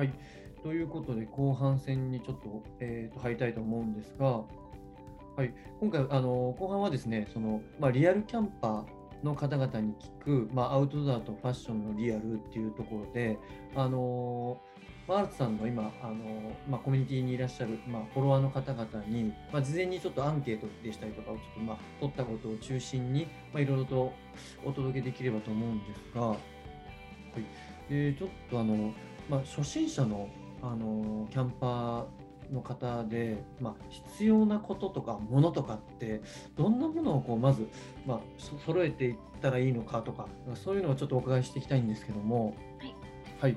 はい。ということで、後半戦にちょっと,、えーと入りたいと思うんですが、はい、今回、あの後半はですね、そのまあ、リアルキャンパーの方々に聞く、まあ、アウトドアとファッションのリアルっていうところで、あのまあアルツさんの今、あのまあ、コミュニティにいらっしゃる、まあ、フォロワーの方々に、まあ、事前にちょっとアンケートでしたりとかをちょっと、まあ、取ったことを中心に、まあ、いろいろとお届けできればと思うんですが、はい、でちょっとあの、まあ、初心者のあのキャンパーの方で、まあ、必要なこととかものとかってどんなものをこうまず、まあ、そ揃えていったらいいのかとかそういうのをちょっとお伺いしていきたいんですけども、はい。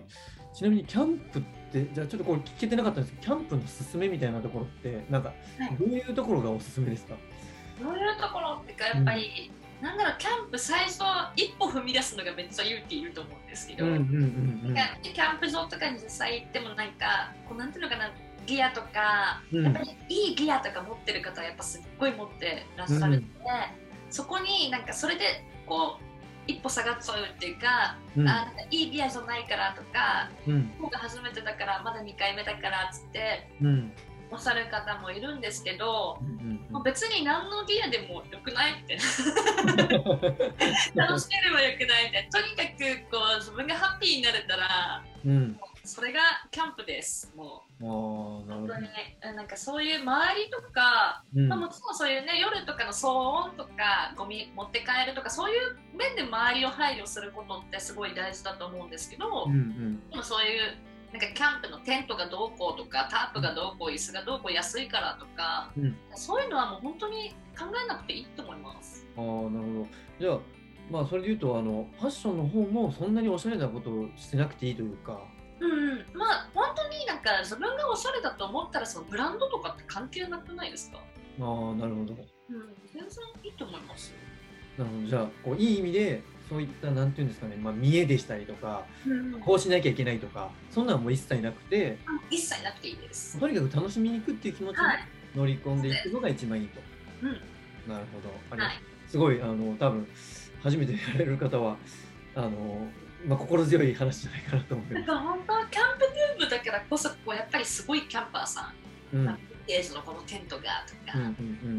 ちなみにキャンプってじゃあちょっとこれ聞けてなかったんです。けどキャンプのすすめみたいなところってなんかはい。どういうところがおすすめですか、どういうところってかやっぱり、なんだろうキャンプ最初一歩踏み出すのがめっちゃ勇気いると思うんですけど、うんうんうんうん。キャンプ場とかに実際行ってもなんかこうなんていうのかなギアとか、うん。やっぱりいいギアとか持ってる方はやっぱすっごい持ってらっしゃるので、そこになんかそれでこう一歩下がっちゃうっていうか、うん。あいいギアじゃないからとかうん。今が初めてだからまだ2回目だからっつってうん。おっしゃる方もいるんですけど、うんもう別に何のギアでもよくないって 楽しければよくないってとにかくこう自分がハッピーになれたらうん。それがキャンプですもう。本当にうんなんかそういう周りとか、うん。まあ、もちろんそういうね夜とかの騒音とかゴミ持って帰るとかそういう面で周りを配慮することってすごい大事だと思うんですけど、うんうん。でもそういうなんかキャンプのテントがどうこうとかタープがどうこう椅子がどうこう安いからとか、うん。そういうのはもう本当に考えなくていいと思います。ああなるほど。じゃあまあそれで言うとあのファッションの方もそんなにおしゃれなことをしてなくていいというか。うんうん、まあ本当になんか自分がおしゃれだと思ったらそのブランドとかって関係なくないですか、ああなるほど。うん、全然いいと思います。なるほど。じゃあこういい意味でそういったなんていうんですかね、まあ、見栄でしたりとかうんこうしなきゃいけないとかそんなのも一切なくて一切なくていいです。とにかく楽しみに行くっていう気持ちではい。乗り込んでいくのが一番いいと、うん。なるほどありがとうはい。すごいあの多分初めてやられる方はあの、まあ、心強い話じゃないかなと思いなんます。か本当はキャンプブームだからこそこうやっぱりすごいキャンパーさん、うんージのこのテントがとか、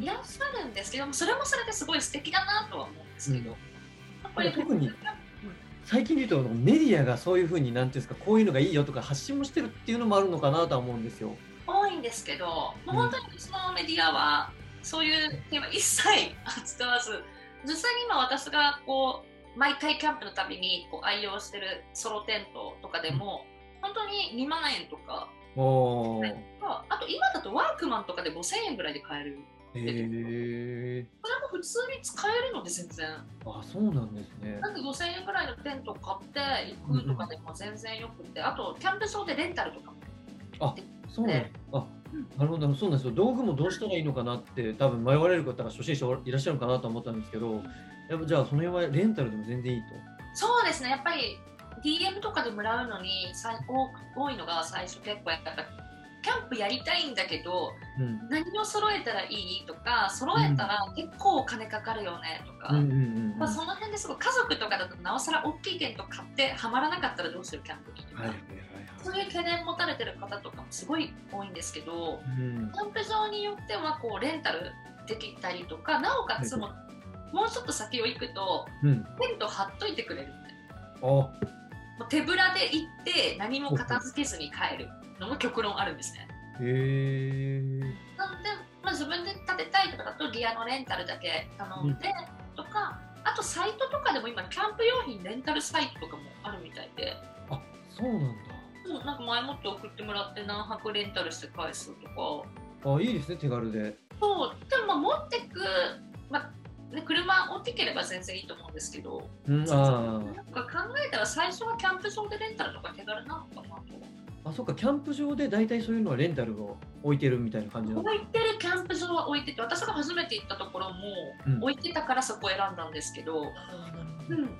いらっしゃるんですけどもそれもそれですごい素敵だなとは思うんですけど、うんぱり特に最近で言うとメディアがそういうふうになんていうんですかこういうのがいいよとか発信もしてるっていうのもあるのかなとは思うんですよ。多いんですけど、もう本当にうちのメディアはそういうテーマ一切扱わず実際に今私がこう毎回キャンプのたびにこう愛用してるソロテントとかでも、本当に2万円とか。あと今だとワークマンとかで5000円ぐらいで買えるへえそれも普通に使えるので全然。あそうなんですね。なんか5000円ぐらいのテント買って行くとかでも全然よくて、あとキャンプ場でレンタルとかもあそうなんねあうん。なるほどそうなんです。よ道具もどうしたらいいのかなって多分迷われる方が初心者いらっしゃるのかなと思ったんですけどやっぱじゃあその辺はレンタルでも全然いいと。そうですね。やっぱり DM とかでもらうのに多く多いのが最初結構やっぱキャンプやりたいんだけどうん。何を揃えたらいい？とか揃えたら結構お金かかるよね？とか、うんうんまあ、その辺ですごい家族とかだとなおさら大きいテント買ってはまらなかったらどうする？キャンプに。とか、はいはいはい。そういう懸念持たれてる方とかもすごい多いんですけどうん。キャンプ場によってはこうレンタルできたりとかなおかつももうちょっと先を行くとうん。テント張っといてくれる。んであ。もう手ぶらで行って何も片付けずに帰るのも極論あるんですね。へえなので、まあ、自分で建てたいとかだとギアのレンタルだけ頼んでとか、あとサイトとかでも今キャンプ用品レンタルサイトとかもあるみたいで。あそうなんだ。もうなんか前もって送ってもらって何泊レンタルして返すとかあいいですね手軽で。そうでもまあ持ってく、まあね、車大きければ全然いいと思うんですけどうんあなんか考えたら最初はキャンプ場でレンタルとか手軽なのかなとああそっかキャンプ場で大体そういうのはレンタルを置いてるみたいな感じなの。置いてるキャンプ場は置いてて私が初めて行ったところもうん置いてたからそこを選んだんですけど、あなるほどうん、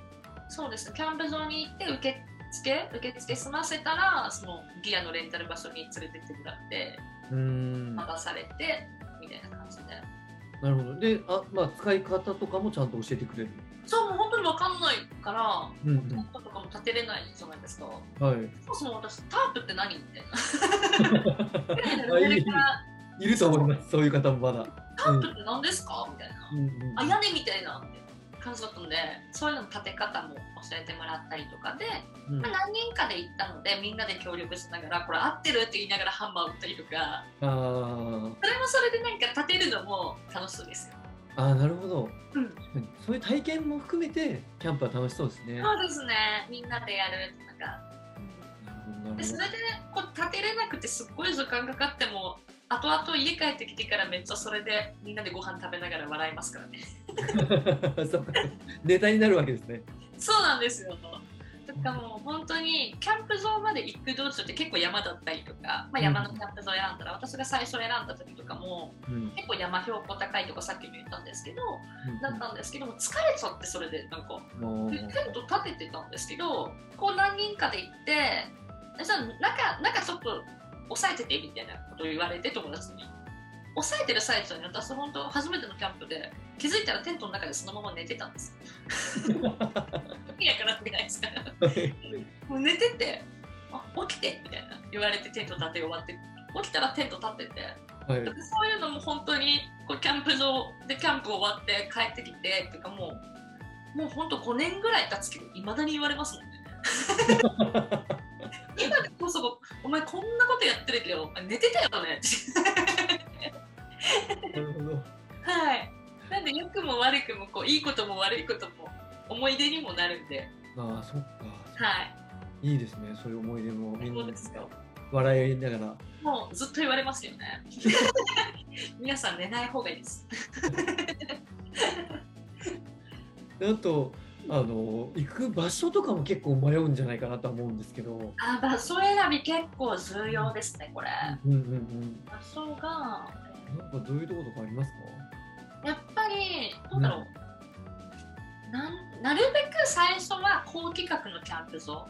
そうですねキャンプ場に行って受付受付済ませたらそのギアのレンタル場所に連れてってもらってうーん。任されてみたいな感じで。なるほど。で、あ、まあ、使い方とかもちゃんと教えてくれる。そう、もう本当にわかんないから、うんテントとかも立てれないじゃないですか。うん。はい。そもそも私、タープって何みたいな。あいると思います。そういう方もまだ。タープって何ですかみたいな。うんうんあ、屋根みたいな感じだったので、そういうのの立て方も教えてもらったりとかで、うんまあ、何人かで行ったので、みんなで協力しながら、これ合ってるって言いながらハンマー打ったりとか、それもそれでなんか立てるのも楽しそうですよ。あー、なるほど。うんそういう体験も含めて、キャンプは楽しそうですね。そうですね、みんなでやるなんか、でそれでこう立てれなくてすっごい時間かかっても後々家帰ってきてからめっちゃそれでみんなでご飯食べながら笑いますからねど。そうか。ネタになるわけですね。そうなんですよだからもう本当にキャンプ場まで行く道中って結構山だったりとか、まあ、山のキャンプ場選んだら、私が最初選んだ時とかもうん。結構山標高高いとかさっきも言ったんですけどだったんですけども疲れちゃってそれでなんかテント立ててたんですけどこう何人かで行ってじゃあ中中ちょっと押さえててみたいなことを言われて友達に押さえてる最中に私本当初めてのキャンプで気づいたらテントの中でそのまま寝てたんです。意味わからんくないですか？もう寝ててあ起きてみたいな言われてテント立て終わって。起きたらテント立っててはい。そういうのも本当にこうキャンプ場でキャンプ終わって帰ってきてっていうかもうもう本当5年ぐらい経つけどいまだに言われますもんね。今でこそお前こんなことやってるけど寝てたよね？ってなるほど。はいなんで良くも悪くもこういいことも悪いことも思い出にもなるんでああ、そっか。はいいいですね。そういう思い出もみんなですよ笑いながら。もうずっと言われますよね 皆さん寝ない方がいいですであと、あの、行く場所とかも結構迷うんじゃないかなとは思うんですけど。あ場所選び結構重要ですねこれうんうんうん。場所がなんかどういうところとかありますか？やっぱりどうだろう、なんなるべく最初は高規格のキャンプ場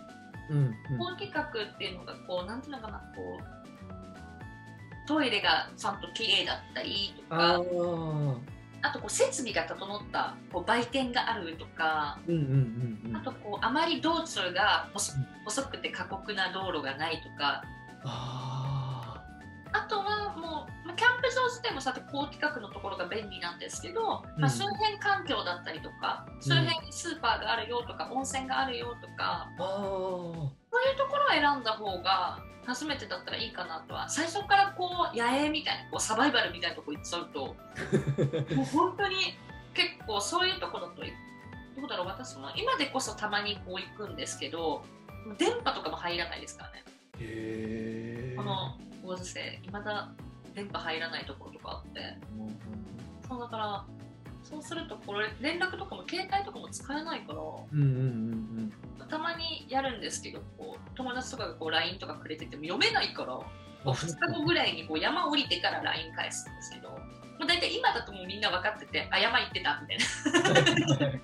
うんうん。高規格っていうのがこうなんていうのかなこうトイレがちゃんと綺麗だったりと。かうんあとこう設備が整ったこう売店があるとかうんうんうん。あとこうあまり道中が細細くて過酷な道路がないとかああとはキャンプ場自体もさて高規格のところが便利なんですけど、うんまあ、周辺環境だったりとか周辺にスーパーがあるよとか、温泉があるよとか。そういうところを選んだ方が初めてだったらいいかなとは最初からこう野営みたいなこうサバイバルみたいなとこ行っちゃうと もう本当に結構そういうとこだとどうだろう私も今でこそたまにこう行くんですけど電波とかも入らないですからね。へえ。この大津生いまだ電波入らないところとかあって。そうだからそうするとこれ連絡とかも携帯とかも使えないからうんうんうんたまにやるんですけどこう友達とかがこう LINE とかくれてても読めないからあ2日後ぐらいにこう山降りてから LINE 返すんですけど、まあ、大体今だともうみんな分かっててあ山行ってたみたいな。うん。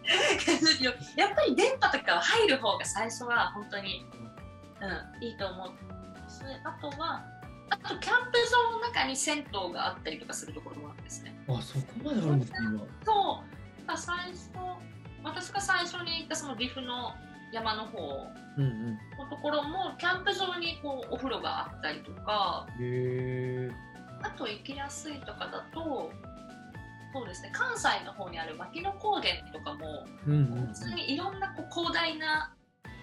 やっぱり電波とかは入る方が最初は本当に、うん、いいと思う。あとはあとキャンプ場の中に銭湯があったりとかするところもあるんですねあ、そこまであるんですね、今。そうだ最初私が最初に行ったその岐阜の山の方。のところもキャンプ場にこうお風呂があったりとかへえ。あと行きやすいとかだとそうですね関西の方にある牧野高原とかもうんうん普通にいろんなこう広大な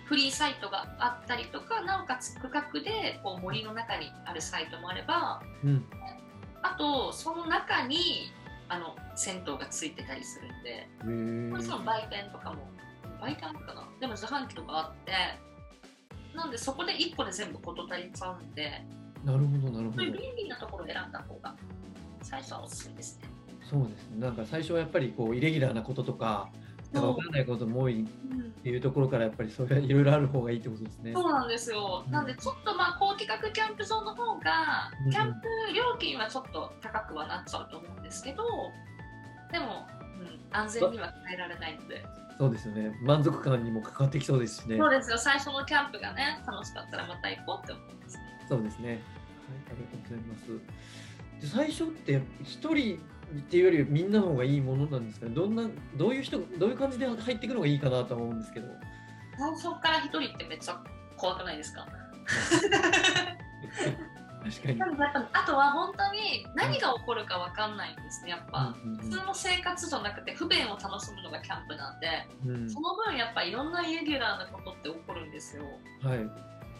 フリーサイトがあったりとかなおかつ区画でこう森の中にあるサイトもあればうん。あとその中にあの銭湯がついてたりするんでうん。へもちろん売店とかも売店かな？でも自販機とかあってなんでそこで1個で全部事足りちゃうんでえ。なるほど、なるほどそういう。便利なところを選んだ方が最初はおすすめですね。そうですね。なんか最初はやっぱりこうイレギュラーなこととか、なんかわからないことも多いっていうところからやっぱりそれいろいろある方がいいってことですね。そうなんですよ。うんなんでちょっとまあ高規格キャンプ場の方がうんキャンプ料金はちょっと高くはなっちゃうと思うんですけど、でも、うん、安全には変えられないので、そうですよね。満足感にも関わってきそうですしね。そうですよ。最初のキャンプがね楽しかったらまた行こうって思いますね。そうですね。はい、ありがとうございます。で最初って一人っていうよりみんなの方がいいものなんですかね。どんなどういう人どういう感じで入っていくのがいいかなとは思うんですけど。最初から一人ってめっちゃ怖くないですか？確かに。あとは本当に何が起こるかわかんないんですねやっぱ、うんうんうん。普通の生活じゃなくて不便を楽しむのがキャンプなんでうん。その分やっぱいろんなイレギュラーなことって起こるんですよ。はい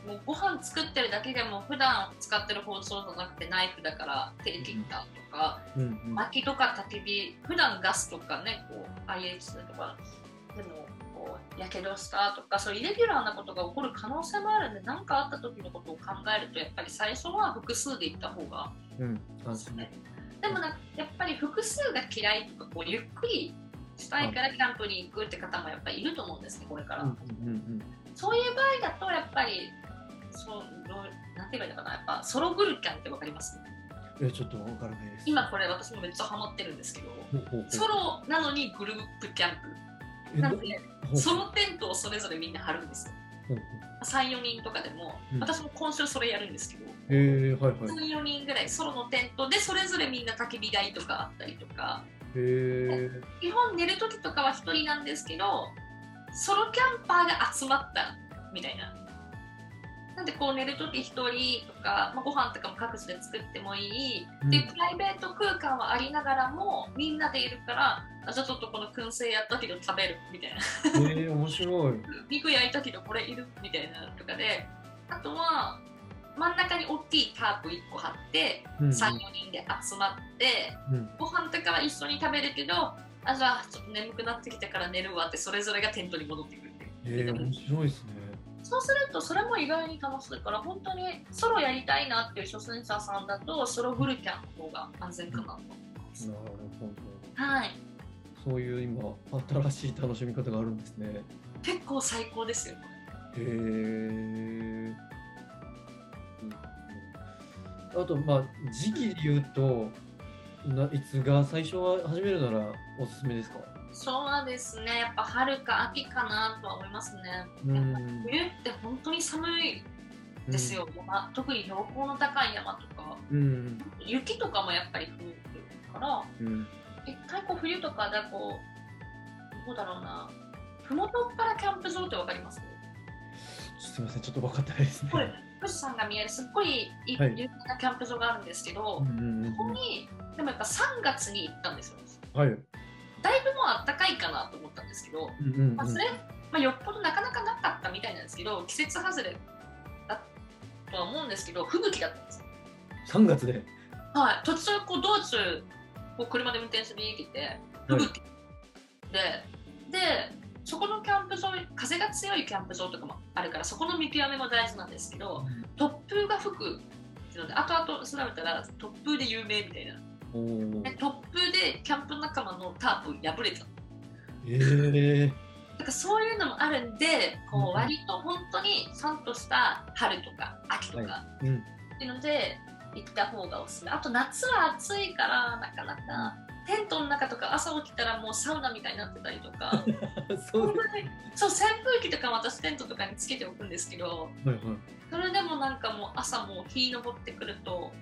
もうご飯作ってるだけでも普段使ってる包丁じゃなくてナイフだから手で切ったとか、うんうん。薪とか焚き火普段ガスとかねこう IH とかでもこうやけどしたとかそういうイレギュラーなことが起こる可能性もあるんで何かあった時のことを考えるとやっぱり最初は複数で行った方がうん。ね。でもなやっぱり複数が嫌いとかこうゆっくりしたいからキャンプに行くって方もやっぱりいると思うんですねこれから、うんうん。そういう場合だとやっぱりそうなんて言えばいいのかな？やっぱソログルキャンってわかります？うんいやちょっとわからないです。今これ私もめっちゃハマってるんですけどソロなのにグループキャンプ。なんえどでソロテントをそれぞれみんな張るんですよ。ほうほ34人とかでも、うん。私も今週それやるんですけどえはいはい。34人ぐらいソロのテントでそれぞれみんな焚き火台とかあったりとか。へえ基本寝る時とかは1人なんですけどソロキャンパーが集まったみたいななんでこう寝る時1人とか、まあ、ご飯とかも各自で作ってもいい、うん。でプライベート空間はありながらもみんなでいるからあじゃあちょっとこの燻製やったけど食べるみたいな。へえ面白い。肉焼いたけどこれいるみたいなのとかで。あとは真ん中に大きいタープ1個張ってうん。34人で集まってうん。ご飯とかは一緒に食べるけどあじゃあちょっと眠くなってきたから寝るわってそれぞれがテントに戻ってくるっていう。へえ面白いですねそうするとそれも意外に楽しいから本当にソロやりたいなっていう初心者さんだとソログルキャンの方が安全かなと思います、なるほどはい。そういう今新しい楽しみ方があるんですね。結構最高ですよへえあとまあ時期で言うとないつが最初は始めるならおすすめですか？そうですね。やっぱ春か秋かなとは思いますね。うん。冬って本当に寒いですよ、山特に標高の高い山とか。うん。雪とかもやっぱり降るから。うん。一回こう冬とかでこうどうだろうな。麓からキャンプ場ってわかります？すみません。ちょっと分かってないですね。富士山が見えるすっごいいいはい。有名なキャンプ場があるんですけど、うんうんうんここにでもやっぱ3月に行ったんですよ。はいだいぶもうあったかいかなと思ったんですけど、うんうんうん。まあ、それ、まあ、よっぽどなかなかなかったみたいなんですけど季節外れだとは思うんですけど吹雪だったんですよ。3月で。はい、途中こう道中こう車で運転しに来て吹雪、ででそこのキャンプ場風が強いキャンプ場とかもあるからそこの見極めも大事なんですけど突風が吹くっていうので後々調べたら突風で有名みたいなで突風でキャンプ仲間のタープ破れた。ええだからそういうのもあるんでこう割と本当にちゃんとした春とか秋とかうん。っていうので行った方がおすすめ。あと夏は暑いからなかなかテントの中とか朝起きたらもうサウナみたいになってたりとか。そう。そう扇風機とかも私テントとかにつけておくんですけどはいはい。それでもなんかもう朝もう日昇ってくると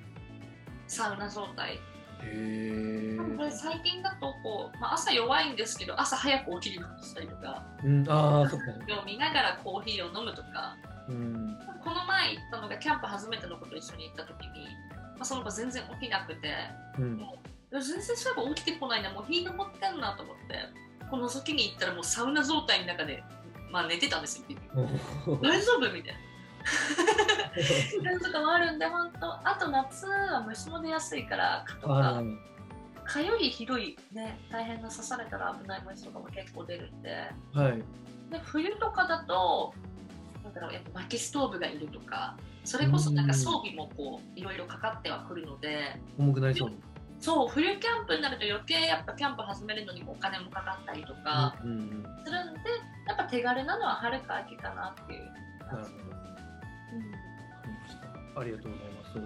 サウナ状態へこれ最近だとこう、まあ、朝弱いんですけど朝早く起きるようにしたりとかえうんああそっか。を見ながらコーヒーを飲むとかうん。この前行ったのがキャンプ初めての子と一緒に行った時に、まあ、その子全然起きなくてうん。全然そういえば起きてこないなもう日昇ってんなと思ってこの先に行ったらもうサウナ状態の中で、まあ、寝てたんですよ大丈夫？みたいな。とかもあるんで本当。あと夏は虫も出やすいから蚊とあかー蚊よりひどいね大変な刺されたら危ない虫とかも結構出るんで。はい。で冬とかだとなんだろうやっぱ薪ストーブがいるとかそれこそなんか装備もこういろいろかかってはくるので。重くなりそう。そう冬キャンプになると余計やっぱキャンプ始めるのにもお金もかかったりとかするんでやっぱ手軽なのは春か秋かなっていう感じです。ありがとうございます。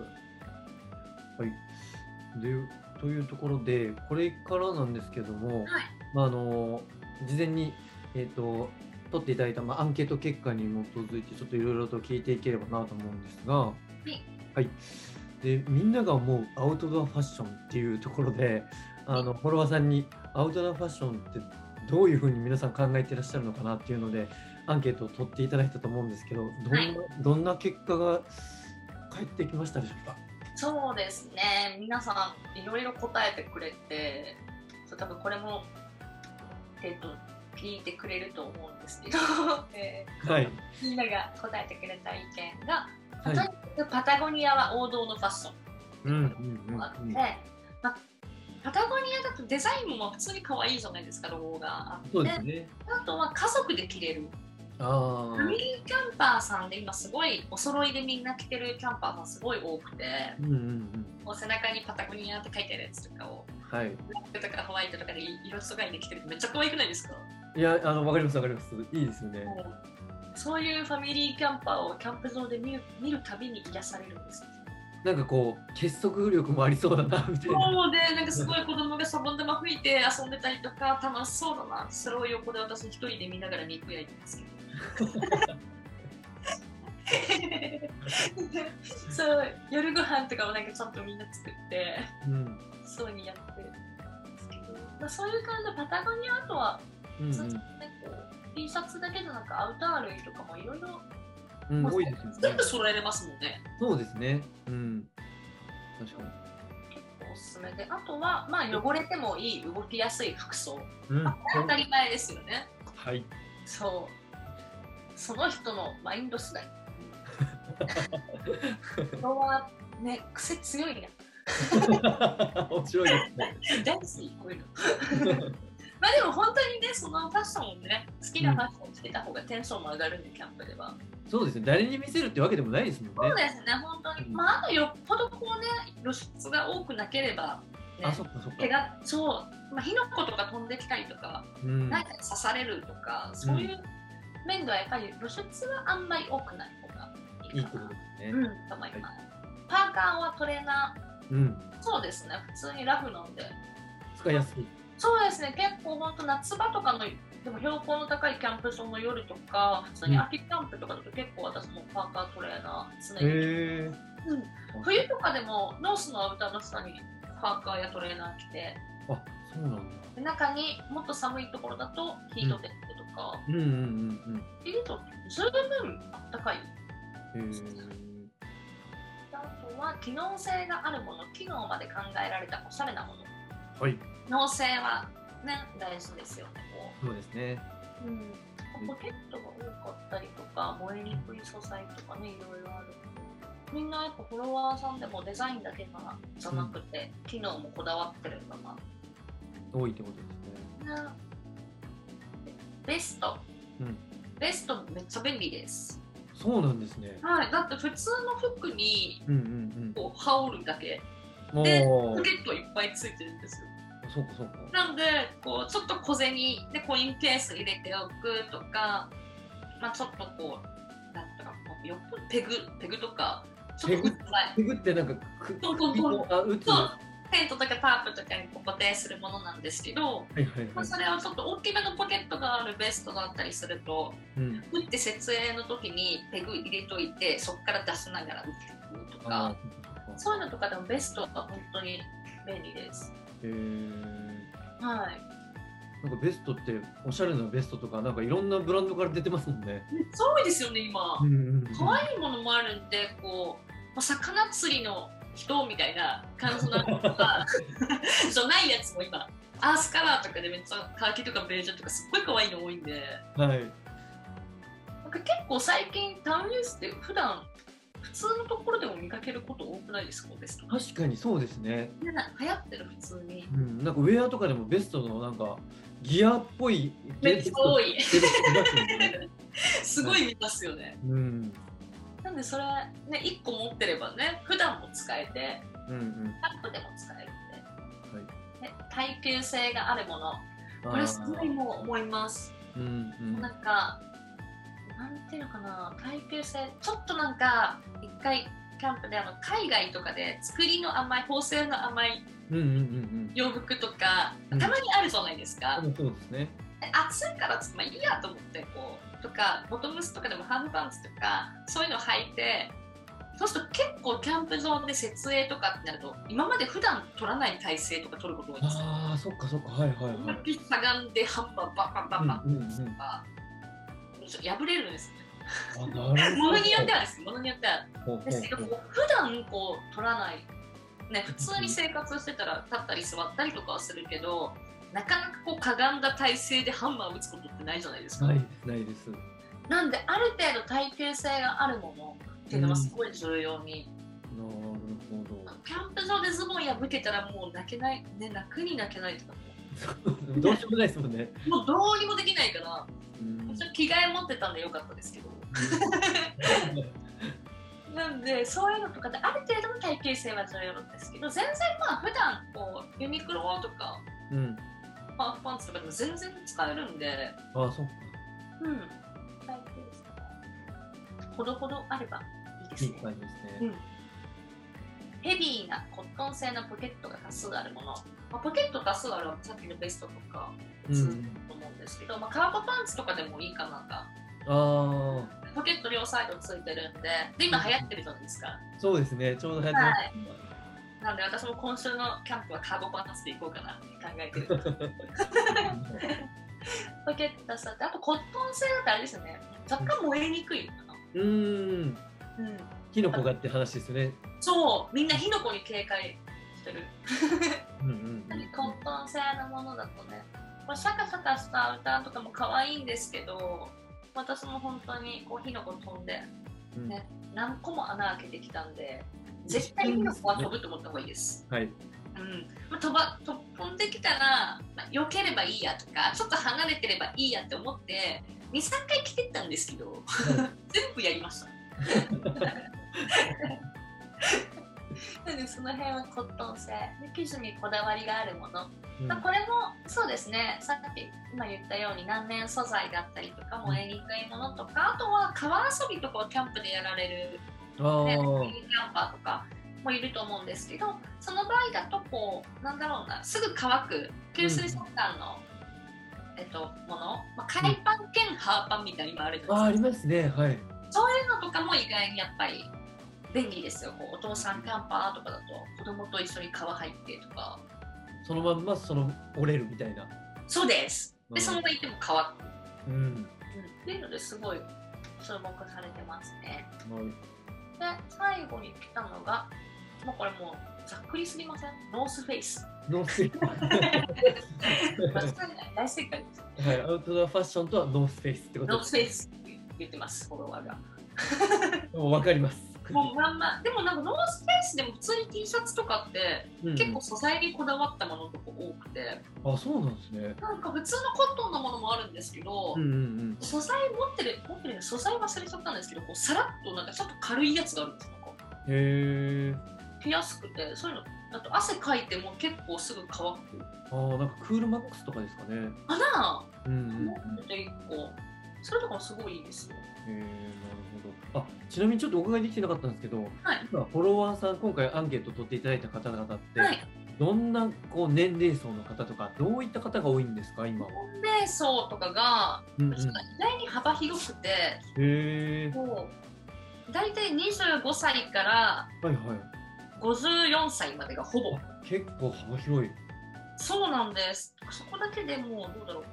はい。でというところでこれからなんですけども、はい。まあ、あの事前に、えー、と取っていただいた、まあ、アンケート結果に基づいてちょっといろいろと聞いていければなと思うんですが、い。はい、でみんなが思うアウトドアファッションっていうところで、ああのフォロワーさんにアウトドアファッションってどういうふうに皆さん考えていらっしゃるのかなっていうのでアンケートを取っていただいたと思うんですけどどんな,、はい。どんな結果が返ってきましたでしょうか？そうですね。皆さんいろいろ答えてくれてそう多分これもえっと聞いてくれると思うんですけど、えはい、ーみんなが答えてくれた意見が、はい。とにかくパタゴニアは王道のファッション。うんうんうんがあって、うん、まあ、パタゴニアだとデザインも普通に可愛いじゃないですかロゴが。あってそうですね。あとは家族で着れるあファミリーキャンパーさんで今すごいお揃いでみんな着てるキャンパーさんすごい多くてあうんうんうん。こう背中にパタゴニアって書いてあるやつとかをはい。ブラックとかホワイトとかで色素買いで着てるとめっちゃ可愛くないですか？いやあのわかりますわかります。いいですよね。そういうファミリーキャンパーをキャンプ場で見る見るたびに癒されるんですよなんかこう結束力もありそうだなみたいな。そうでなんかすごい子供がサボン玉吹いて遊んでたりとか楽しそうだなそれを横で私一人で見ながら肉焼いてますけど そう夜ご飯とかもなんかちゃんとみんな作ってうんそうにやってるんですけど、まあ、そういう感じでパタゴニアあとはうんう T シャツだけじゃなくアウター類とかもいろいろ多いですよね。全部揃えれますもんね。そうですね。うん。確かに。結構おすすめで。あとはまあ汚れてもいい動きやすい服装。うん。当たり前ですよね。はい。そうその人のマインド次第。人はね癖強いな 面白いですね。大好きこういうの。まあでも本当にねそのファッションをね好きなファッションを着てた方がテンションも上がるんでキャンプでは。そうですね。誰に見せるってわけでもないですもんね。そうですね本当に。うん。まああとよっぽどこうね露出が多くなければ、ね、あそっかそっか。怪我そう、まあ、火の粉とか飛んできたりとかうん。何かに刺されるとかそういう面ではやっぱり露出はあんまり多くない方がいいかな。うんと思います。パーカーはトレーナうん。ーそうですね。普通にラフなんで。使いやすい。そうですね。結構本当夏場とかのでも標高の高いキャンプ場の夜とか普通に秋キャンプとかだと結構私もパーカートレーナー常に、うん、冬とかでもノースのアウターの下にパーカーやトレーナー着て。あそうなんだ。で中にもっと寒いところだとヒートテックとか、うんうんうん着ると十分あったかい。うんへあとは機能性があるもの機能まで考えられたおしゃれなもの。えはい。機能性はね大事ですよねこそうですね。う、うん、ポケットが多かったりとか燃えにくい素材とかねいろいろある。みんなやっぱフォロワーさんでもデザインだけがじゃなくて、機能もこだわってるんだな。多いってことですね。ねベスト、うん。ベストめっちゃ便利です。そうなんですね。はい。だって普通の服にうんうんこう羽織るだけ。うんでおーポケットいっぱいついてるんですよ。そうかそうか。なんでこうちょっと小銭でコインケース入れておくとか、まあ、ちょっとこうなんとかよっぽどペグペグとかちょっとペグうってなんかくそうそうそう。打つそうはテントとかタープとかに固定するものなんですけど、いはいまあ、はいそれをちょっと大きめのポケットがあるベストだったりするとうん打って設営の時にペグ入れといてそこから出しながら打っていくとあかーそういうのとかでもベストは本当に便利です。へーはいなんかベストっておしゃれなベストとかなんかいろんなブランドから出てますもんね。そうですよね今。うんうんうん可愛いものもあるんでこうお魚釣りの人みたいな感じのとかじゃないやつも今アースカラーとかでめっちゃカーキとかベージュとかすっごい可愛いの多いんで。はい。なんか結構最近タウンニュースって普段普通のところでも見かけること多くないですか？ベスト。確かにそうですね。流行ってる普通に。うん、なんかウェアとかでもベストのなんかギアっぽいめっちゃ多い。すごい見ますよね。うんなんでそれね1個持ってればね普段も使えてうんうん。キャンプでも使えるんで、はい。ね、耐久性があるもの。これすごいもう思います。うんうん。なんか、なんていうのかな、耐久性、ちょっとなんか、一回、キャンプであの海外とかで作りの甘い、縫製の甘いうんうんうん洋服とか、うん。たまにあるじゃないですか。うんそうですね。で暑いから、まあ、いいやと思って、こう、とか、ボトムスとかでもハーフパンツとか、そういうの履いて、そうすると結構キャンプ場で設営とかってなると今まで普段取らない体勢とか取ること多いんですよ。ああ、そっかそっか、はいはいはい。しゃがんでハンマーバンバンバンバンうんうんうんとか、破れるんですよ。もの によってはですものによってはですけど普段こう取らない、ね、普通に生活してたら立ったり座ったりとかはするけどなかなかこうかがんだ体勢でハンマーを打つことってないじゃないですか。ないです、ないです。なんである程度耐久性があるものっていうのがすごい重要に、なるほど。キャンプ場でズボン破けたらもう泣けない、ね、泣くに泣けないとかどうしようもないですもんね。もうどうにもできないからうんちょっと着替え持ってたんでよかったですけど なんでそういうのとかである程度の耐久性は重要なんですけど全然まあ普段こうユニクロとかうん。ハーフパンツとかでも全然使えるんで。ああ、そっか。うん。耐久です。からほどほどあればいいですいいね感じですね。うん。ヘビーなコットン製のポケットが多数あるもの、まあ、ポケット多数あるさっきのベストとかうん。普通だと思うんですけど、まあ、カーゴパンツとかでもいいかながあポケット両サイドついてるんで。で今流行ってるじゃないですか。あ、そうですね。ちょうど流行ってはいなんで私も今週のキャンプはカーゴパンツで行こうかなって考えてるポケットさあとコットン製だとあれですよね若干燃えにくい。うーん。うん、キノコがって話ですよね。そうみんな火の粉に警戒してるうんうんコットン製のものだとねこれシャカシャカしたアウターとかも可愛いんですけど私も本当にこう火の粉飛んでうん。ね何個も穴開けてきたんで絶対火の粉は飛ぶと思った方がいいです。はい。うんまあ、飛ば飛飛んできたら、まあ、避ければいいやとかちょっと離れてればいいやって思って23回来てったんですけど 全部やりました。なのでその辺はコットン製で生地にこだわりがあるものうんまあ、これもそうですねさっき今言ったように難燃素材だったりとか燃えにくいものとかあとは川遊びとかをキャンプでやられる、ね、キャンパーとかもいると思うんですけどその場合だとこうなんだろうなすぐ乾く吸水食感の、えっと、もの、まあ、海パン兼ハーパンみたいなの今あるじゃないですかりますね。はい。そういうのとかも意外にやっぱり便利ですよこうお父さんキャンパーとかだと子供と一緒に川入ってとかそのまんまその折れるみたいな。そうですうんでそのままいても乾くうん。うんっていうのですごい注目されてますね。はいで、最後に来たのが、もうこれもうざっくりすぎません？ノースフェイス。ノースフェイス違いない大正解です。ス。はい。アウトドアファッションとはノースフェイスってことノースフェイスって言ってます、フォロワーが。もうわかります。もうまんま、でもなんかノースフェイスでも普通に T シャツとかってうん結構素材にこだわったものとか多くて、あ、そうなんですね。なんか普通のコットンのものもあるんですけど、うんうん素材持ってる、持ってる素材忘れちゃったんですけど、こうさらっとなんかちょっと軽いやつがあるんですよ。へえ。着やすくてそういうのあと汗かいても結構すぐ乾くああ、なんかクールマックスとかですかね。かなうんうんうん。持ってて1個それとかもすごいいいですよへえ、なるほど。あ、ちなみにちょっとお伺いできてなかったんですけど、はい。今フォロワーさん、今回アンケート取っていただいた方々って、はい。どんなこう年齢層の方とか、どういった方が多いんですか、今は？年齢層とかがうんうん、意外に幅広くてへ大体25歳からはいはい。54歳までがほぼ。結構幅広い。そうなんです。そこだけでもうどうだろう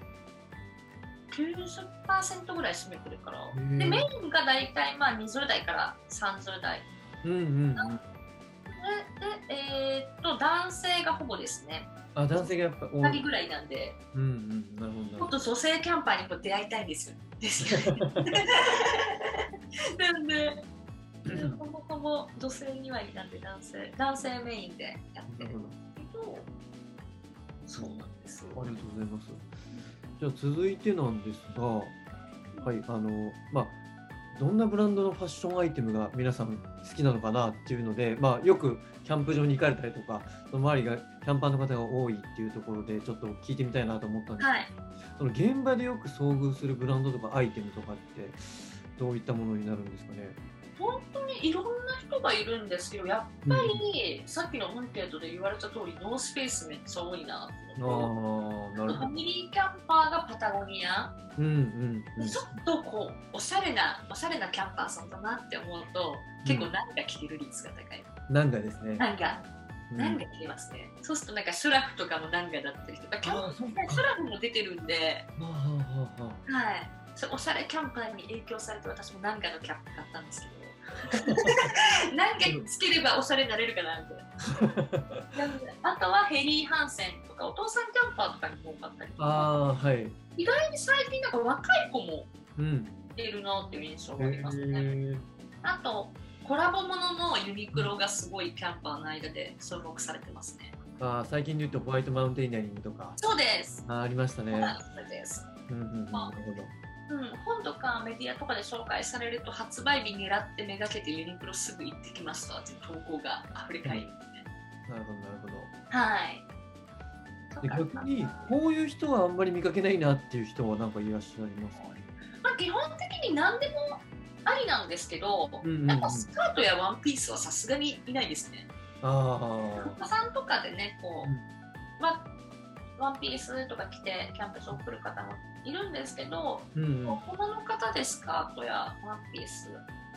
90%ぐらい占めてるからでメインが大体まあ20代から30代うんうんうん。で、でえーっと、男性がほぼですね、あ、男性がやっぱ多2人い。ぐらいなんで、うんうん、なるほどなるほもっと女性キャンパーにも出会いたいんですよ。ですよね。な んで、ほぼほぼ女性2割なんで男性、男性メインでやってる。けど、そうなんですよ。ありがとうございます。じゃあ続いてなんですが、はい、あの、まあ、どんなブランドのファッションアイテムが皆さん好きなのかなっていうので、まあ、よくキャンプ場に行かれたりとか、その周りがキャンパーの方が多いっていうところで、ちょっと聞いてみたいなと思ったんですけど、はい。その現場でよく遭遇するブランドとかアイテムとかって、どういったものになるんですかね？本当にいろんな人がいるんですけどやっぱり、さっきのアンケートで言われた通りノースペースめっちゃ多いなって。あ思うあ、なるほど。ファミリーキャンパーがパタゴニア、うんうんうん。ちょっとこうおしゃれなおしゃれなキャンパーさんだなって思うと結構何が着てる率が高い、なんかですね。なんかうん。何が着てますね、そうするとなんかシュラフとかも何がだったりとかキャンあーシュラフも出てるんで。はい。おしゃれキャンパーに影響されて私も何かのキャップ買ったんですけど何かつければおしゃれになれるかなってなの であとはヘリー・ハンセンとかお父さんキャンパーとかにも多かったりとかああー、はい。意外に最近なんか若い子もうん。いるなっていう印象へがありますね。ーあとコラボもののユニクロがすごいキャンパーの間で注目されてますね。あー最近で言うとホワイトマウンテイナリングとか。そうです。あーありましたね。そうです。うんうんうん。なるほど。うん、本とかメディアとかで紹介されると発売日狙ってめがけてユニクロすぐ行ってきましたっていう投稿が溢れ返るんで、なるほど、なるほど。はい。で逆にこういう人はあんまり見かけないなっていう人はなんかいらっしゃいますか？まあ、基本的に何でもありなんですけど、うんうんうんやっぱスカートやワンピースはさすがにいないですね。あお子さんとかでね、こう、うんまあ、ワンピースとか着てキャンプ場来る方もいるんですけど、あ、うんうん、大人の方でスカートやワンピース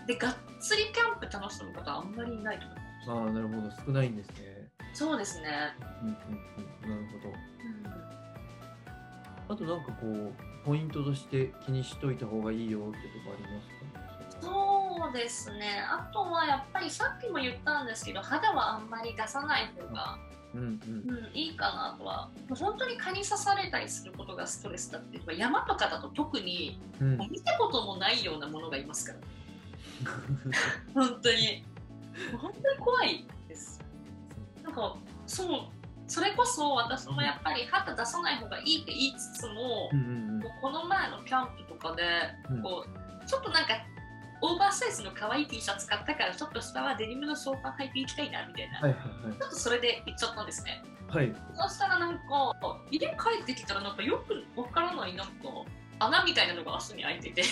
でがっつりキャンプ楽しむ方はあんまりいないと思います。ああ、なるほど、少ないんですね。そうですね。うんうんうん、なるほど。うんあとなんかこう、ポイントとして気にしといた方がいいよってとこありますかそうですね。あとはやっぱりさっきも言ったんですけど、肌はあんまり出さない方が、うんうん。うん、いいかなとは。本当に蚊に刺されたりすることがストレスだって山とかだと特にうん見たこともないようなものがいますから。本当に。本当に怖いです。なんか、そう、それこそ私もやっぱり肌出さない方がいいって言いつつも、うんうんもうこの前のキャンプとかで、うんこうちょっとなんかオーバーサイズの可愛い T シャツ買ったからちょっと下はデニムのショーパン履いていきたいなみたいな、はいはいちょっとそれで行っちゃったんですねはい。はい。そしたらなんか家帰ってきたらなんかよくわからないなんか穴みたいなのが足に開いてて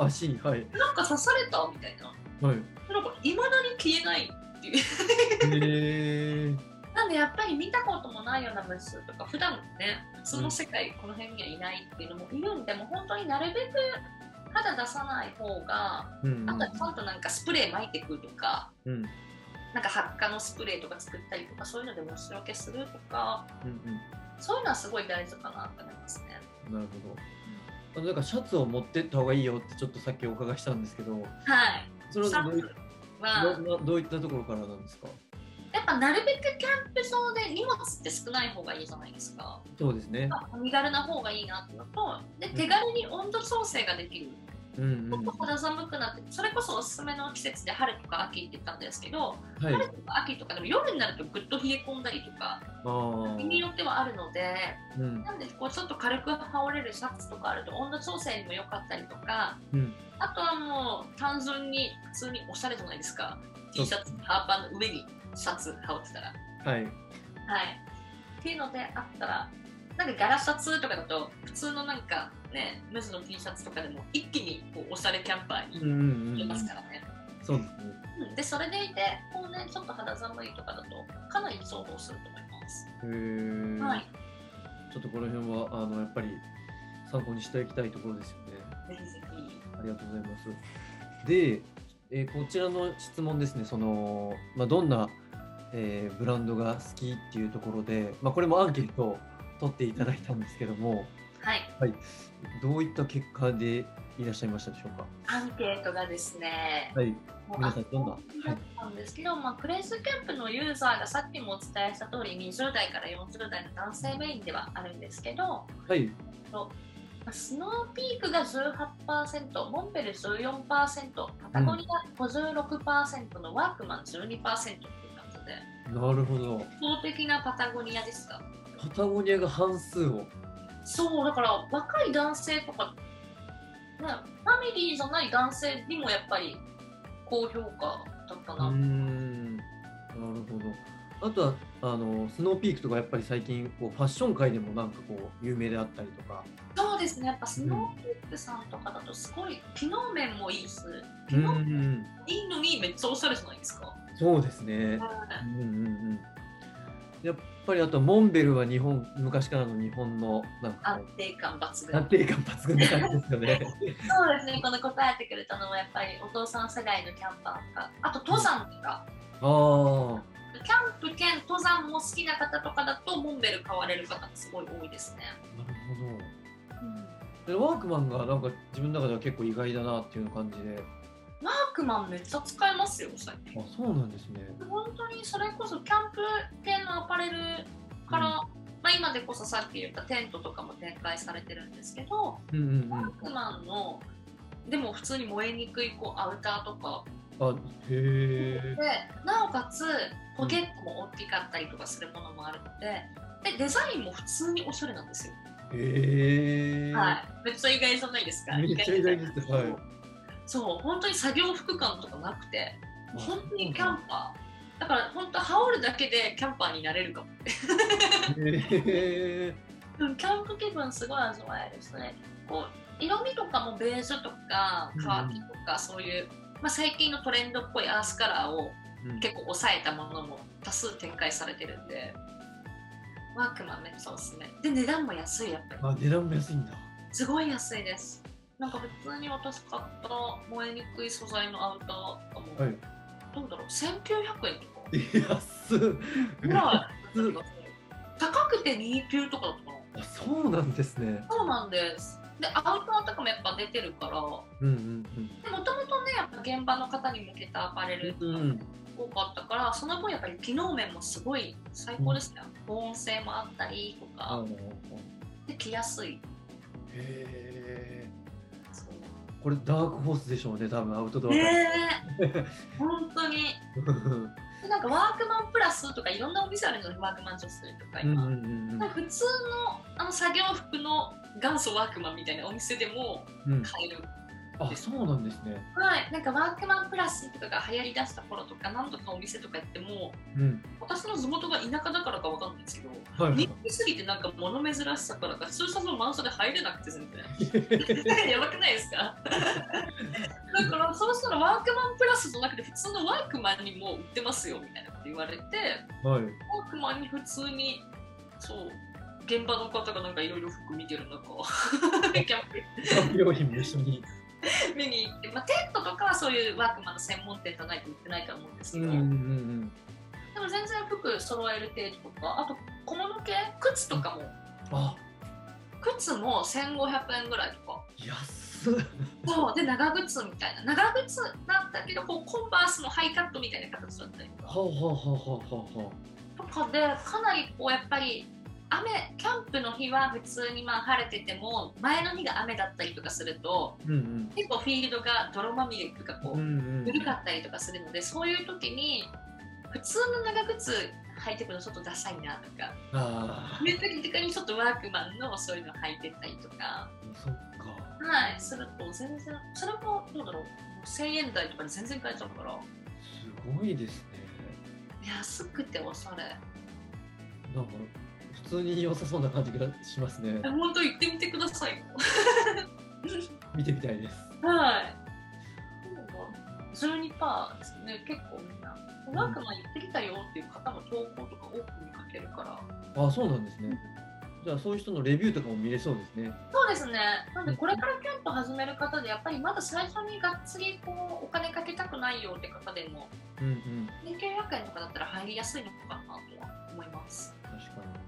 足、はい。なんか刺されたみたいなはい。なんかいまだに消えないっていうへえ。なんでやっぱり見たこともないような虫とか普段ね普通の世界この辺にはいないっていうのもいるんでもう本当になるべく肌出さない方がうんうんあとはちゃんとなんかスプレー撒いてくるとかうんなんか発火のスプレーとか作ったりとかそういうので虫除けするとかうんそういうのはすごい大事かなと思いますね。うん。なるほど。なんかシャツを持ってった方がいいよってちょっとさっきお伺いしたんですけど、はい。それはどういったところからなんですか？やっぱなるべくキャンプ場で荷物って少ない方がいいじゃないですか。そうですね。まあ身軽な方がいいなってのとで手軽に温度調整ができる。うんっと肌寒くなってそれこそおすすめの季節で春とか秋って言ったんですけど、はい。春とか秋とかでも夜になるとぐっと冷え込んだりとか。日によってはあるのでうんなんでこうちょっと軽く羽織れるシャツとかあると温度調整にも良かったりとかうん。あとはもう単純に普通におしゃれじゃないですか T シャツハーパーの上にシャツ羽織ってたらはい。はいっていうのであったらなんかガラシャツとかだと普通のなんかね無地の T シャツとかでも一気にこうおしゃれキャンパーにうんうんいうん。ますからね、そうですね。うんでそれでいてこうねちょっと肌寒いとかだとかなり重宝すると思います、へえ。はいちょっとこの辺はあのやっぱり参考にしていきたいところですよね。ぜひぜひありがとうございます。で、えーこちらの質問ですね、そのまあ、どんな、えーブランドが好きっていうところで、まあ、これもアンケートを取っていただいたんですけども、はい。どういった結果でいらっしゃいましたでしょうか？アンケートがですねはい、皆さんどんな、だったんですけど、まあ、クレイズキャンプのユーザーがさっきもお伝えした通り20代から40代の男性メインではあるんですけどはい、まあスノーピークが18%モンペル14%パタゴニア56%のワークマン12%っていう感じでなるほど。圧倒的なパタゴニアでしたパタゴニアが半数を。そうだから若い男性とか、ね、ファミリーじゃない男性にもやっぱり高評価だったな、ん、なるほど。あとはあのスノーピークとかやっぱり最近こうファッション界でもなんかこう有名であったりとか。そうですね、やっぱスノーピークさんとかだとすごい機能面もいいし、機うんう能ん、いいのにめっちゃおしゃれじゃないですか。そうですね。うんうんうん。やっぱりあとモンベルは日本昔からの日本のなんかこ安定感抜群。う安定感抜群な感じですよね。そうですね、この答えてくれたのはやっぱりお父さん世代のキャンパーとか、あと登山とか、ああ。キャンプ兼登山も好きな方とかだとモンベル買われる方がすごい多いですね。なるほど。でワークマンがなんか自分の中では結構意外だなっていう感じで。ワークマンめっちゃ使えますよ、最近。あ、そうなんですね。本当にそれこそキャンプ系のアパレルから、まあ、今でこそさっき言ったテントとかも展開されてるんですけど、うんうんワークマンのでも普通に燃えにくいこうアウターとかうん。あ、へえ。でなおかつポケットも大きかったりとかするものもあるのででデザインも普通におしゃれなんですよ、へえ。はい、めっちゃ意外じゃないですか？めっちゃ意外です。はい。そう本当に作業服感とかなくてあ本当にキャンパー。だから本当羽織るだけでキャンパーになれるかも。へえ。うんキャンプ気分すごい味わえるしね。こう色味とかもベージュとかカーキとかそういう、まあ、最近のトレンドっぽいアースカラーをうん。結構抑えたものも多数展開されてるんでワークマンめっちゃおすすめ。で値段も安いやっぱり。あ、値段も安いんだ。すごい安いです。なんか普通に私買った燃えにくい素材のアウターとかも、はい。どうだろう？1900円とか？安っ。ぐらい。高くて2級とかだったかな。あ、そうなんですね。そうなんですでアウターとかもやっぱ出てるからうんうんでもともとねやっぱ現場の方に向けたアパレルうん。うん。多かったからその分やっぱり機能面もすごい最高ですね、保温性もあったりとかあの。で着やすいへえ。これダークホースでしょうね、多分アウトドア。ねえ本当に でなんかワークマンプラスとかいろんなお店あるのにワークマン女性とか今、うんうんうんなんか普通のあの作業服の元祖ワークマンみたいなお店でもうん。うん。買えるあ、そうなんですね。はい、なんかワークマンプラスとかが流行りだした頃とか何度かお店とか行ってもうん。私の地元が田舎だからかわかんないんですけどはいはい人気すぎてなんか物珍しさからか駐車場満車で入れなくて全然 やばくないですか？だからそうしたらワークマンプラスじゃなくて普通のワークマンにも売ってますよみたいなこと言われてはい。ワークマンに普通にそう現場の方がなんかいろいろ服見てる中キャンプキャンプ用品も一緒に。見に行って、まあ、テントとかはそういうワークマンの専門店じゃないと売ってないと思うんですけど、うんうんうん。でも全然服揃える程度とかあと小物系？靴とかも。あ、靴も1500円ぐらいとか。安っ。そう。で長靴みたいな。長靴なんだけどこうコンバースのハイカットみたいな形だったりとか。ほうほうほうほうほうほとかでかなりこうやっぱり雨キャンプの日は普通にまあ晴れてても前の日が雨だったりとかするとう。うん結構フィールドが泥まみれとかこうん。ううんうん。古かったりとかするのでそういう時に普通の長靴履いてくのちょっとダサいなとかあいう時とかにちょっとワークマンのそういうの履いてたりとかあ、そっか。はいすると全然それもどうだろう？1000円台とかで全然買えちゃうからすごいですね。安くておしゃれなんか普通に良さそうな感じがしますね。本当行ってみてくださいよ 見てみたいです。はい12%パーですね結構みんなワークマン行ってきたよっていう方の投稿とか多く見かけるからあ、そうなんですね。じゃあそういう人のレビューとかも見れそうですね。そうですね。なんでこれからキャンプ始める方でやっぱりまだ最初にがっつりこうお金かけたくないよって方でもうんうん。1900円とかだったら入りやすいのかなとは思います。確か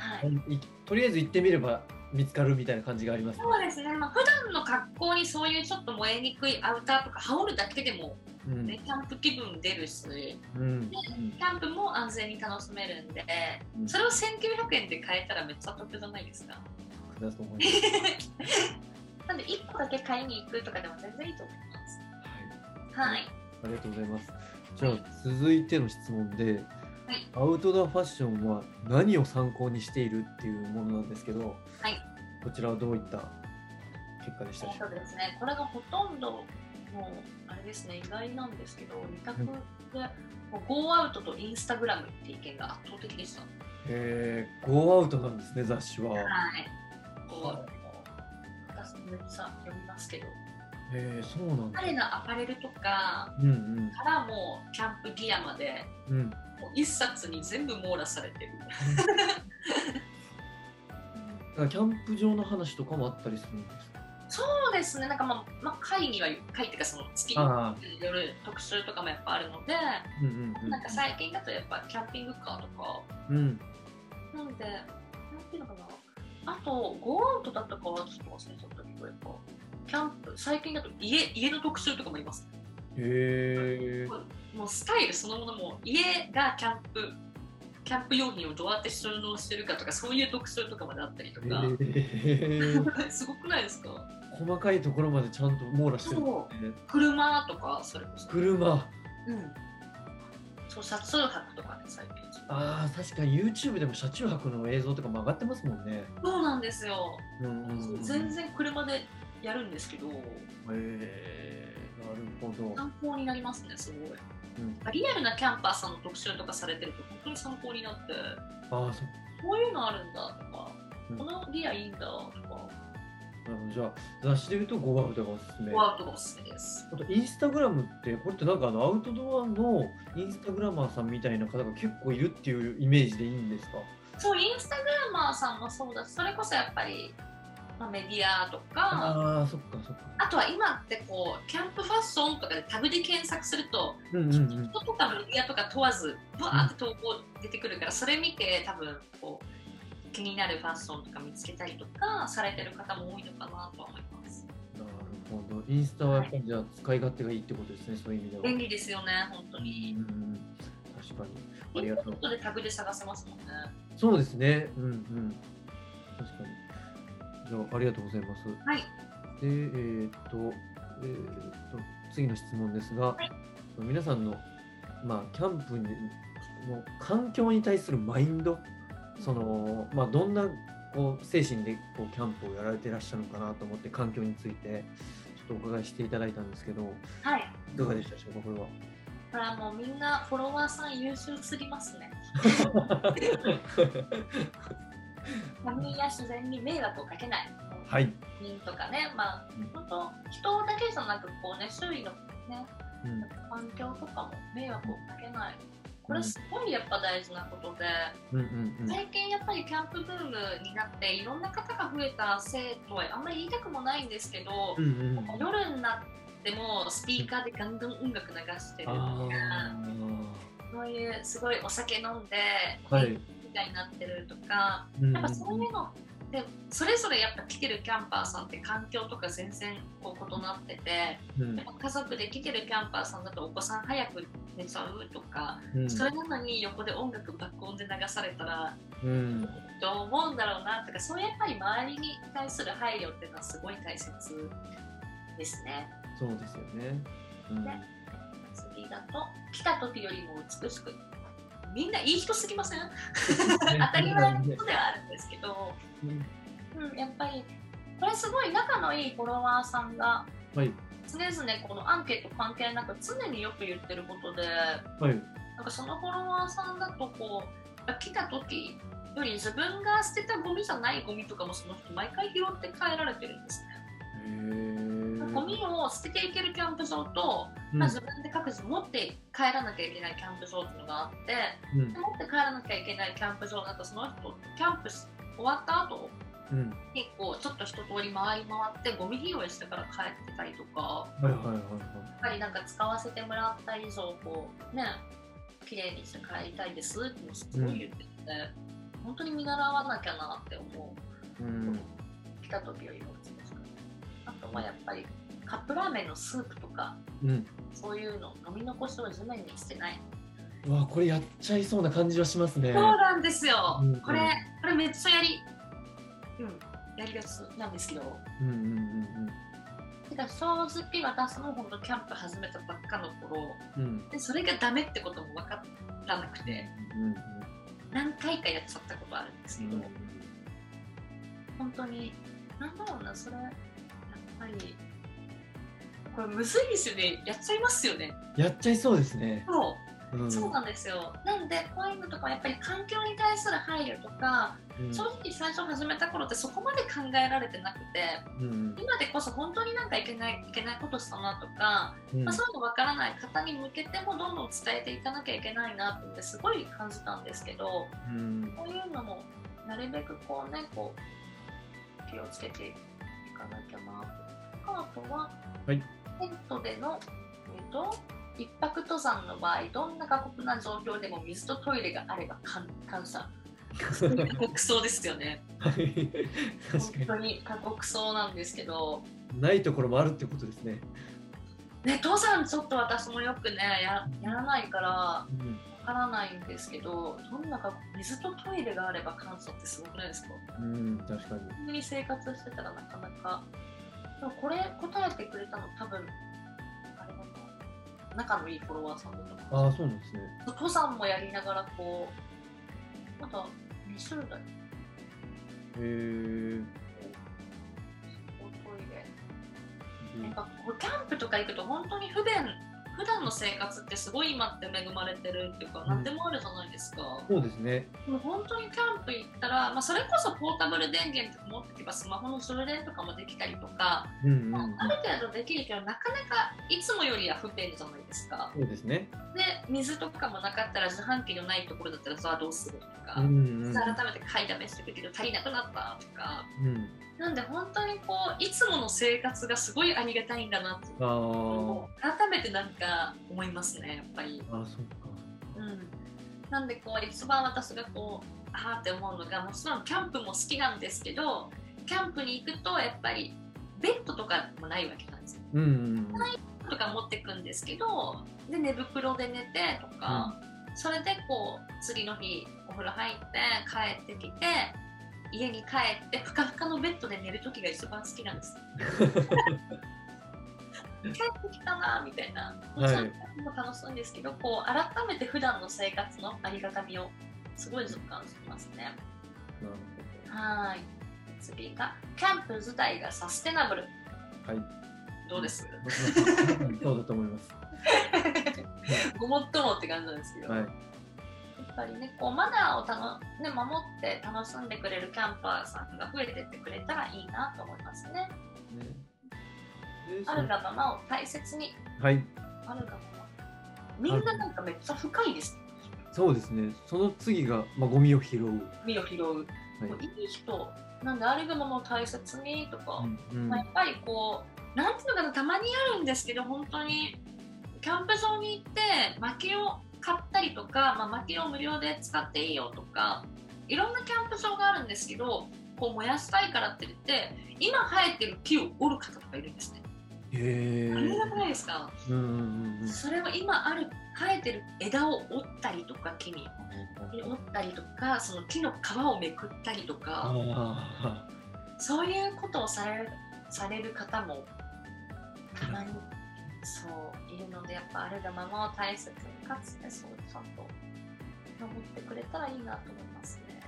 はい。とりあえず行ってみれば見つかるみたいな感じがありますね。そうですね。まあ普段の格好にそういうちょっと燃えにくいアウターとか羽織るだけでも、うんね、キャンプ気分出るし、うんうんキャンプも安全に楽しめるんで、うんそれを1900円で買えたらめっちゃ得じゃないですか。だと思います。なんで1個だけ買いに行くとかでも全然いいと思います。はい。はい。ありがとうございます。じゃあ続いての質問で、はいアウトドアファッションは何を参考にしているっていうものなんですけど、はいこちらはどういった結果でしたでしょそううですね、これがほとんどもうあれですね意外なんですけど二択で、もうゴーアウトとインスタグラムって意見が圧倒的でした。えー、ゴーアウトなんですね、雑誌は。はい。ゴーアウト。私めっちゃ読みますけど、えー、そうなんだ。彼のアパレルとかうんうんからもキャンプギアまで、うん。一冊に全部網羅されてる。キャンプ場の話とかもあったりするんですか？そうですね、なんかまあ、まあ、会には、会っていうかその月による特集とかもやっぱあるので、うんうんうん。なんか最近だとやっぱキャンピングカーとか、うん。なんで、なんていうのかな、あと、ゴーアウトだったかはちょっと忘れちゃったけど、やっぱ、キャンプ、最近だと家家の特集とかもいます。へえ。もうスタイルそのものも、家がキャンプ、キャンプ用品をどうやって収納してるかとか、そういう特集とかまであったりとか、へー すごくないですか？細かいところまでちゃんと網羅してるね。車とか、それこそ。車。うん。そう、車中泊とかね、最近。ああ、確かに YouTube でも車中泊の映像とかも上がってますもんね。そうなんですよ。うんうんうん、全然車でやるんですけど、へえなるほど。参考になりますね、すごい。うん、リアルなキャンパーさんの特集とかされてると本当に参考になって、ああ、そこういうのあるんだとか、うんこのリアいいんだとか。じゃあ、雑誌で言うとゴーアウトがおすすめ。ワークがおすすめです。あと、インスタグラムって、これってなんかあのアウトドアのインスタグラマーさんみたいな方が結構いるっていうイメージでいいんですか？そう、インスタグラマーさんもそうだし、それこそやっぱり、まあ、メディアとか、ああ、そっかそっか。あとは今ってこう、キャンプファッションとかでタグで検索すると、うんうんうん。人とかメディアとか問わず、バーって投稿出てくるから、それ見て多分こう、気になるファッションとか見つけたりとかされてる方も多いのかなとは思います。なるほど。インスタはやっぱりじゃあ使い勝手がいいってことですね、そういう意味では。便利ですよね、本当にう。ん、確かに。ありがとう。でタグで探せますもんね。そうですね。うんうん。確かに。じゃあ、ありがとうございます。はい。で、えーっと、えーっと、次の質問ですが、はい皆さんの、まあ、キャンプにの環境に対するマインド、その、まあ、どんなこう精神でこうキャンプをやられてらっしゃるのかなと思って、環境について、ちょっとお伺いしていただいたんですけど、はい。いかがでしたでしょうか、これは。これはもうみんなフォロワーさん優秀すぎますね。他人や自然に迷惑をかけない。はい。人とかね、まあうん、本当、人だけじゃなく、こうね、周囲のね、うん環境とかも迷惑をかけない。これすごいやっぱ大事なことで、うんうんうん最近やっぱりキャンプブームになっていろんな方が増えたせいとはあんまり言いたくもないんですけど、うんうん夜になってもスピーカーでガンガン音楽流してるとかあそういうすごいお酒飲んで、あ、はい。みたいになってるとかうん。やっぱそういうのってそれぞれやっぱ来てるキャンパーさんって環境とか全然こう異なっててうん。やっぱ家族で来てるキャンパーさんだとお子さん早く寝ちゃうとかうん。それなのに横で音楽爆音で流されたらうん。どう思うんだろうなとかそういうやっぱり周りに対する配慮っていうのはすごい大切ですね。そうですよね。うん。ね次だと来た時よりも美しくみんないい人すぎません？当たり前のことではあるんですけど、うんうん、やっぱりこれすごい仲のいいフォロワーさんがはい。常々このアンケート関係なく常によく言ってることではい。なんかそのフォロワーさんだとこう来た時より自分が捨てたゴミじゃないゴミとかもその人毎回拾って帰られてるんですね。ゴミを捨てていけるキャンプ場と、まあ、自分で各自持って帰らなきゃいけないキャンプ場っていうのがあってうん持って帰らなきゃいけないキャンプ場だとその人キャンプし終わった後うん。結構ちょっと一通り回り回ってゴミ拾いしてから帰ってたりとかはいはいはいはい。やっぱりなんか使わせてもらった以上こうね綺麗にして帰りたいですってすごい言ってて、本当に見習わなきゃなって思ううん。来た時よりも美しくあとはやっぱりカップラーメンのスープとかうん。そういうの飲み残しを地面にしてないうわ、これやっちゃいそうな感じはしますね。そうなんですよ、うんこれこれめっちゃやりうんやりがちなんですけどうんうんうんてか正直私も本当キャンプ始めたばっかの頃うん。うん。でそれがダメってことも分からなくてうん何回かやっちゃったことあるんですけど、うん。本当になんだろうなそれやっぱりこれむずいですよね。やっちゃいますよね。やっちゃいそうですね。そう。うん。そうなんですよ。なんでこういうのとかはやっぱり環境に対する配慮とか、うん。正直最初始めた頃ってそこまで考えられてなくて、うん。今でこそ本当になんかいけないいけないことしたなとか、うん。まあ、そういうのわからない方に向けてもどんどん伝えていかなきゃいけないなってすごい感じたんですけど、うん。こういうのもなるべくこうねこう気をつけていかなきゃなと。あとは、はいテントでの、えっと一泊登山の場合どんな過酷な状況でも水とトイレがあれば感感謝。過酷そうですよね。はい。確本当に過酷そうなんですけど、ないところもあるってことですね。ね、登山ちょっと私もよくねややらないからわうん。からないんですけどどんな過酷水とトイレがあれば感謝ってすごくないですか？うん、確かに。普通に生活してたらなかなかこれ答えてくれたの多分あれだな仲のいいフォロワーさんだと思うああ、そうなんですね。登山もやりながらこうまだ2種類だよへえ。トイレやっぱこうキャンプとか行くと本当に不便普段の生活ってすごい今って恵まれてるっていうか、うん何でもあるじゃないですかそうですね。もう本当にキャンプ行ったら、まあ、それこそポータブル電源とか持ってけばスマホの充電とかもできたりとか、うんうん、うんまあ、ある程度できるけどなかなかいつもよりは不便じゃないですかそうですね。で水とかもなかったら自販機のないところだったらさあどうするとか、うんうん。改めて買いだめしてくけど足りなくなったとかうん。なんで本当にこういつもの生活がすごいありがたいんだなって改めてなんか思いますねやっぱり。あー、そっか。うん、なんでこう一番私がこうあーって思うのがもちろんキャンプも好きなんですけどキャンプに行くとやっぱりベッドとかもないわけなんですよ。うんうんとか持ってくんですけどで寝袋で寝てとか、それでこう次の日お風呂入って帰ってきて家に帰ってふかふかのベッドで寝る時が一番好きなんです。帰ってきたなみたいな、もちろんも楽しいんですけど、こう改めて普段の生活のありがたみをすごい実感しますね。はい。次がキャンプ自体がサステナブル。はい。どうです？そうだと思います。ごもっともって感じなんですけど。はい。やっぱりね、こうマナーをたの、ね、守って楽しんでくれるキャンパーさんが増えてってくれたらいいなと思いますね。ねであるがままを大切に、はい。あるがまま。みんななんかめっちゃ深いです。そうですね。その次が、まあ、ゴミを拾う。身を拾う。はいいい人、なんであるがままを大切にとか、うんまあ、やっぱりこう、なんていうのかな、たまにあるんですけど、本当に、キャンプ場に行って、薪を買ったりとか、まあ、薪を無料で使っていいよとか、いろんなキャンプ場があるんですけど、こう燃やしたいからって言って、今生えてる木を折る方とかいるんですね。へえ。あれなくないですか、うんうんうんそれは今ある生えてる枝を折ったりとか木に。折ったりとかその木の皮をめくったりとか。あそういうことをされるされる方もたまにそういるのでやっぱあるがままを大切にかつてそうちゃんと守ってくれたらいいなと思いますね。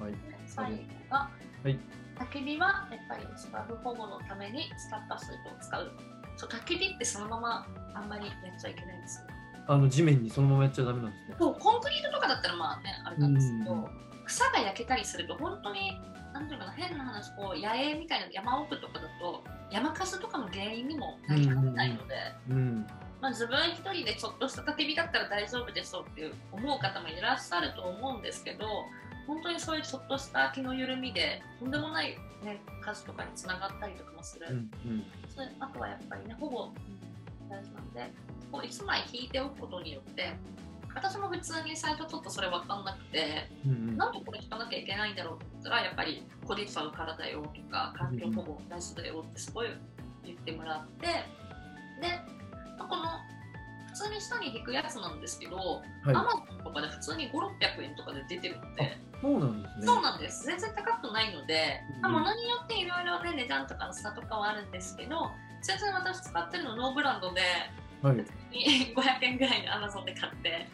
あ。はい。最後が、はい焚き火はやっぱり芝生保護のために使った水道を使う。そう焚き火ってそのままあんまりやっちゃいけないんですよ。あの地面にそのままやっちゃダメなんですね。そうコンクリートとかだったらまあねあれなんですけど、うん草が焼けたりすると本当になんていうのかな変な話こう野営みたいな山奥とかだと山火事とかの原因にもなりかねないので、うん。まあ、自分一人でちょっとした焚き火だったら大丈夫でしょうっていう思う方もいらっしゃると思うんですけど本当にそういうちょっとした気の緩みでとんでもない、ね、火事とかにつながったりとかもする、うんうん。それあとはやっぱりね保護大事なんでこう1枚引いておくことによって私も普通に最初ちょっとそれ分かんなくてうんうん。なんでこれ引かなきゃいけないんだろうって言ったらやっぱり焦げちゃうからだよとか環境保護大事だよってすごい言ってもらってで、まあこの普通に下に引くやつなんですけど、アマはゾンとかで普通に5、600円とかで出てるので、い。そうなんですね。そうなんです。全然高くないので、うんまあ、物によっていろいろね、値段とかの差とかはあるんですけど、全然私使ってるのノーブランドで、はい。に 500円ぐらいで Amazon で買って、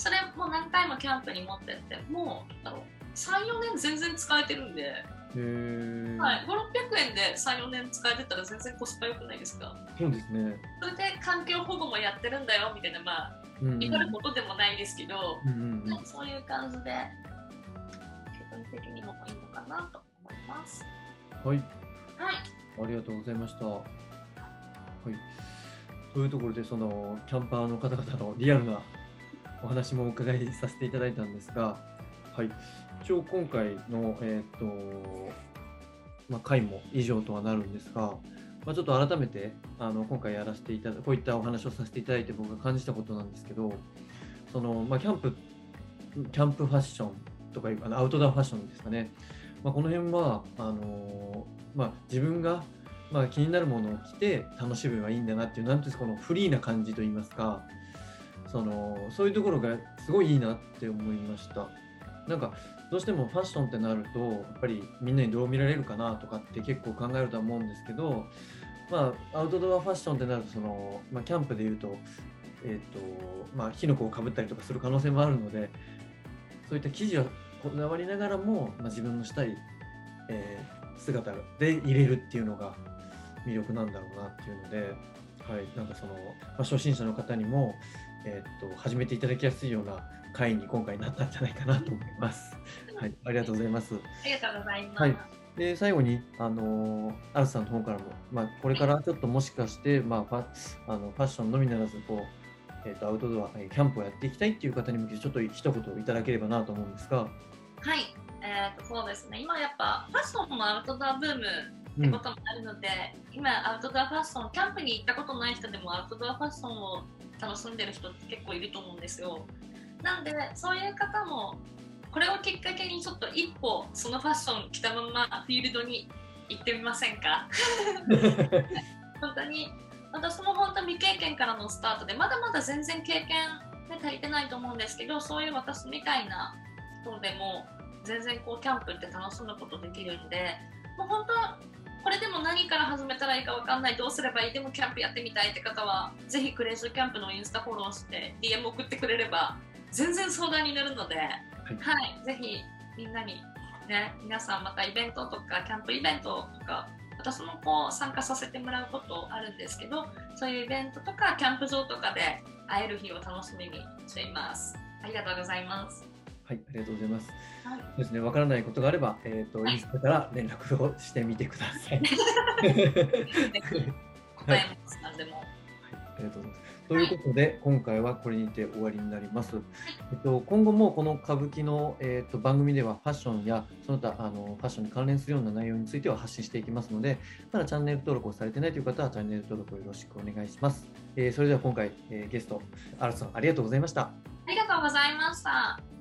それもう何回もキャンプに持ってって、もう、だろう、3、4年全然使えてるんで。はい、5、600円で3、4年使えてたら全然コスパ良くないですかそうですね。それで環境保護もやってるんだよみたいな、まあ、うんうん怒ることでもないですけど、うんうんうんそういう感じで、気分的にもいいのかなと思います。はい。はい。ありがとうございました。はい。というところで、そのキャンパーの方々のリアルなお話もお伺いさせていただいたんですが、はい。一応今回の、えっ、と、まあ、回も以上とはなるんですが、まあ、ちょっと改めてあの今回やらせていただこういったお話をさせていただいて僕が感じたことなんですけど、そのまあ、キャンプキャンプファッションとかいうあのアウトドアファッションですかね、まあ、この辺はあのまあ、自分が、まあ、気になるものを着て楽しめばいいんだなっていうなんていうんですかこのフリーな感じといいますかそのそういうところがすごいいいなって思いました。なんかどうしてもファッションってなるとやっぱりみんなにどう見られるかなとかって結構考えるとは思うんですけどまあアウトドアファッションってなるとその、まあ、キャンプでいうとえーとまあ、火の粉をかぶったりとかする可能性もあるのでそういった生地はこだわりながらも、まあ、自分のしたい、えー姿で入れるっていうのが魅力なんだろうなっていうので、はい、なんかその、まあ、初心者の方にも、えー、と始めていただきやすいような回に今回なったんじゃないかなと思います。はい、ありがとうございます。ありがとうございます。はいで最後に、あのーアルスさんの方からも、まあ、これからちょっともしかして、まあ、ファあのファッションのみならずこう、えー、とアウトドア、えーキャンプをやっていきたいっていう方に向けてちょっと一言いただければなと思うんですが、はい、えー、とそうですね、今やっぱファッションもアウトドアブームうんってこともあるので、今アウトドアファッション、キャンプに行ったことない人でもアウトドアファッションを楽しんでる人って結構いると思うんですよ。なんで、そういう方も、これをきっかけにちょっと一歩そのファッション着たままフィールドに行ってみませんか？本当に私も本当未経験からのスタートでまだまだ全然経験で足りてないと思うんですけどそういう私みたいな人でも全然こうキャンプって楽しむことできるんでもう本当これでも何から始めたらいいかわかんないどうすればいいでもキャンプやってみたいって方はぜひクレイジーキャンプのインスタフォローして DM 送ってくれれば全然相談になるので、はい、ぜひみんなにね皆さんまたイベントとかキャンプイベントとか私もこう参加させてもらうことあるんですけどそういうイベントとかキャンプ場とかで会える日を楽しみにしています。ありがとうございますはい、ありがとうございます。はいそうですね、わからないことがあれば、えっ、と、はいインスタから連絡をしてみてください。は い、答えます何でもありがとうございます。ということで、今回はこれにて終わりになります。えっと、今後もこの歌舞伎の、えっと、番組ではファッションやその他あのファッションに関連するような内容については発信していきますので、まだチャンネル登録をされてないという方はチャンネル登録をよろしくお願いします。えーそれでは今回、えーゲスト、アルさんありがとうございました。ありがとうございました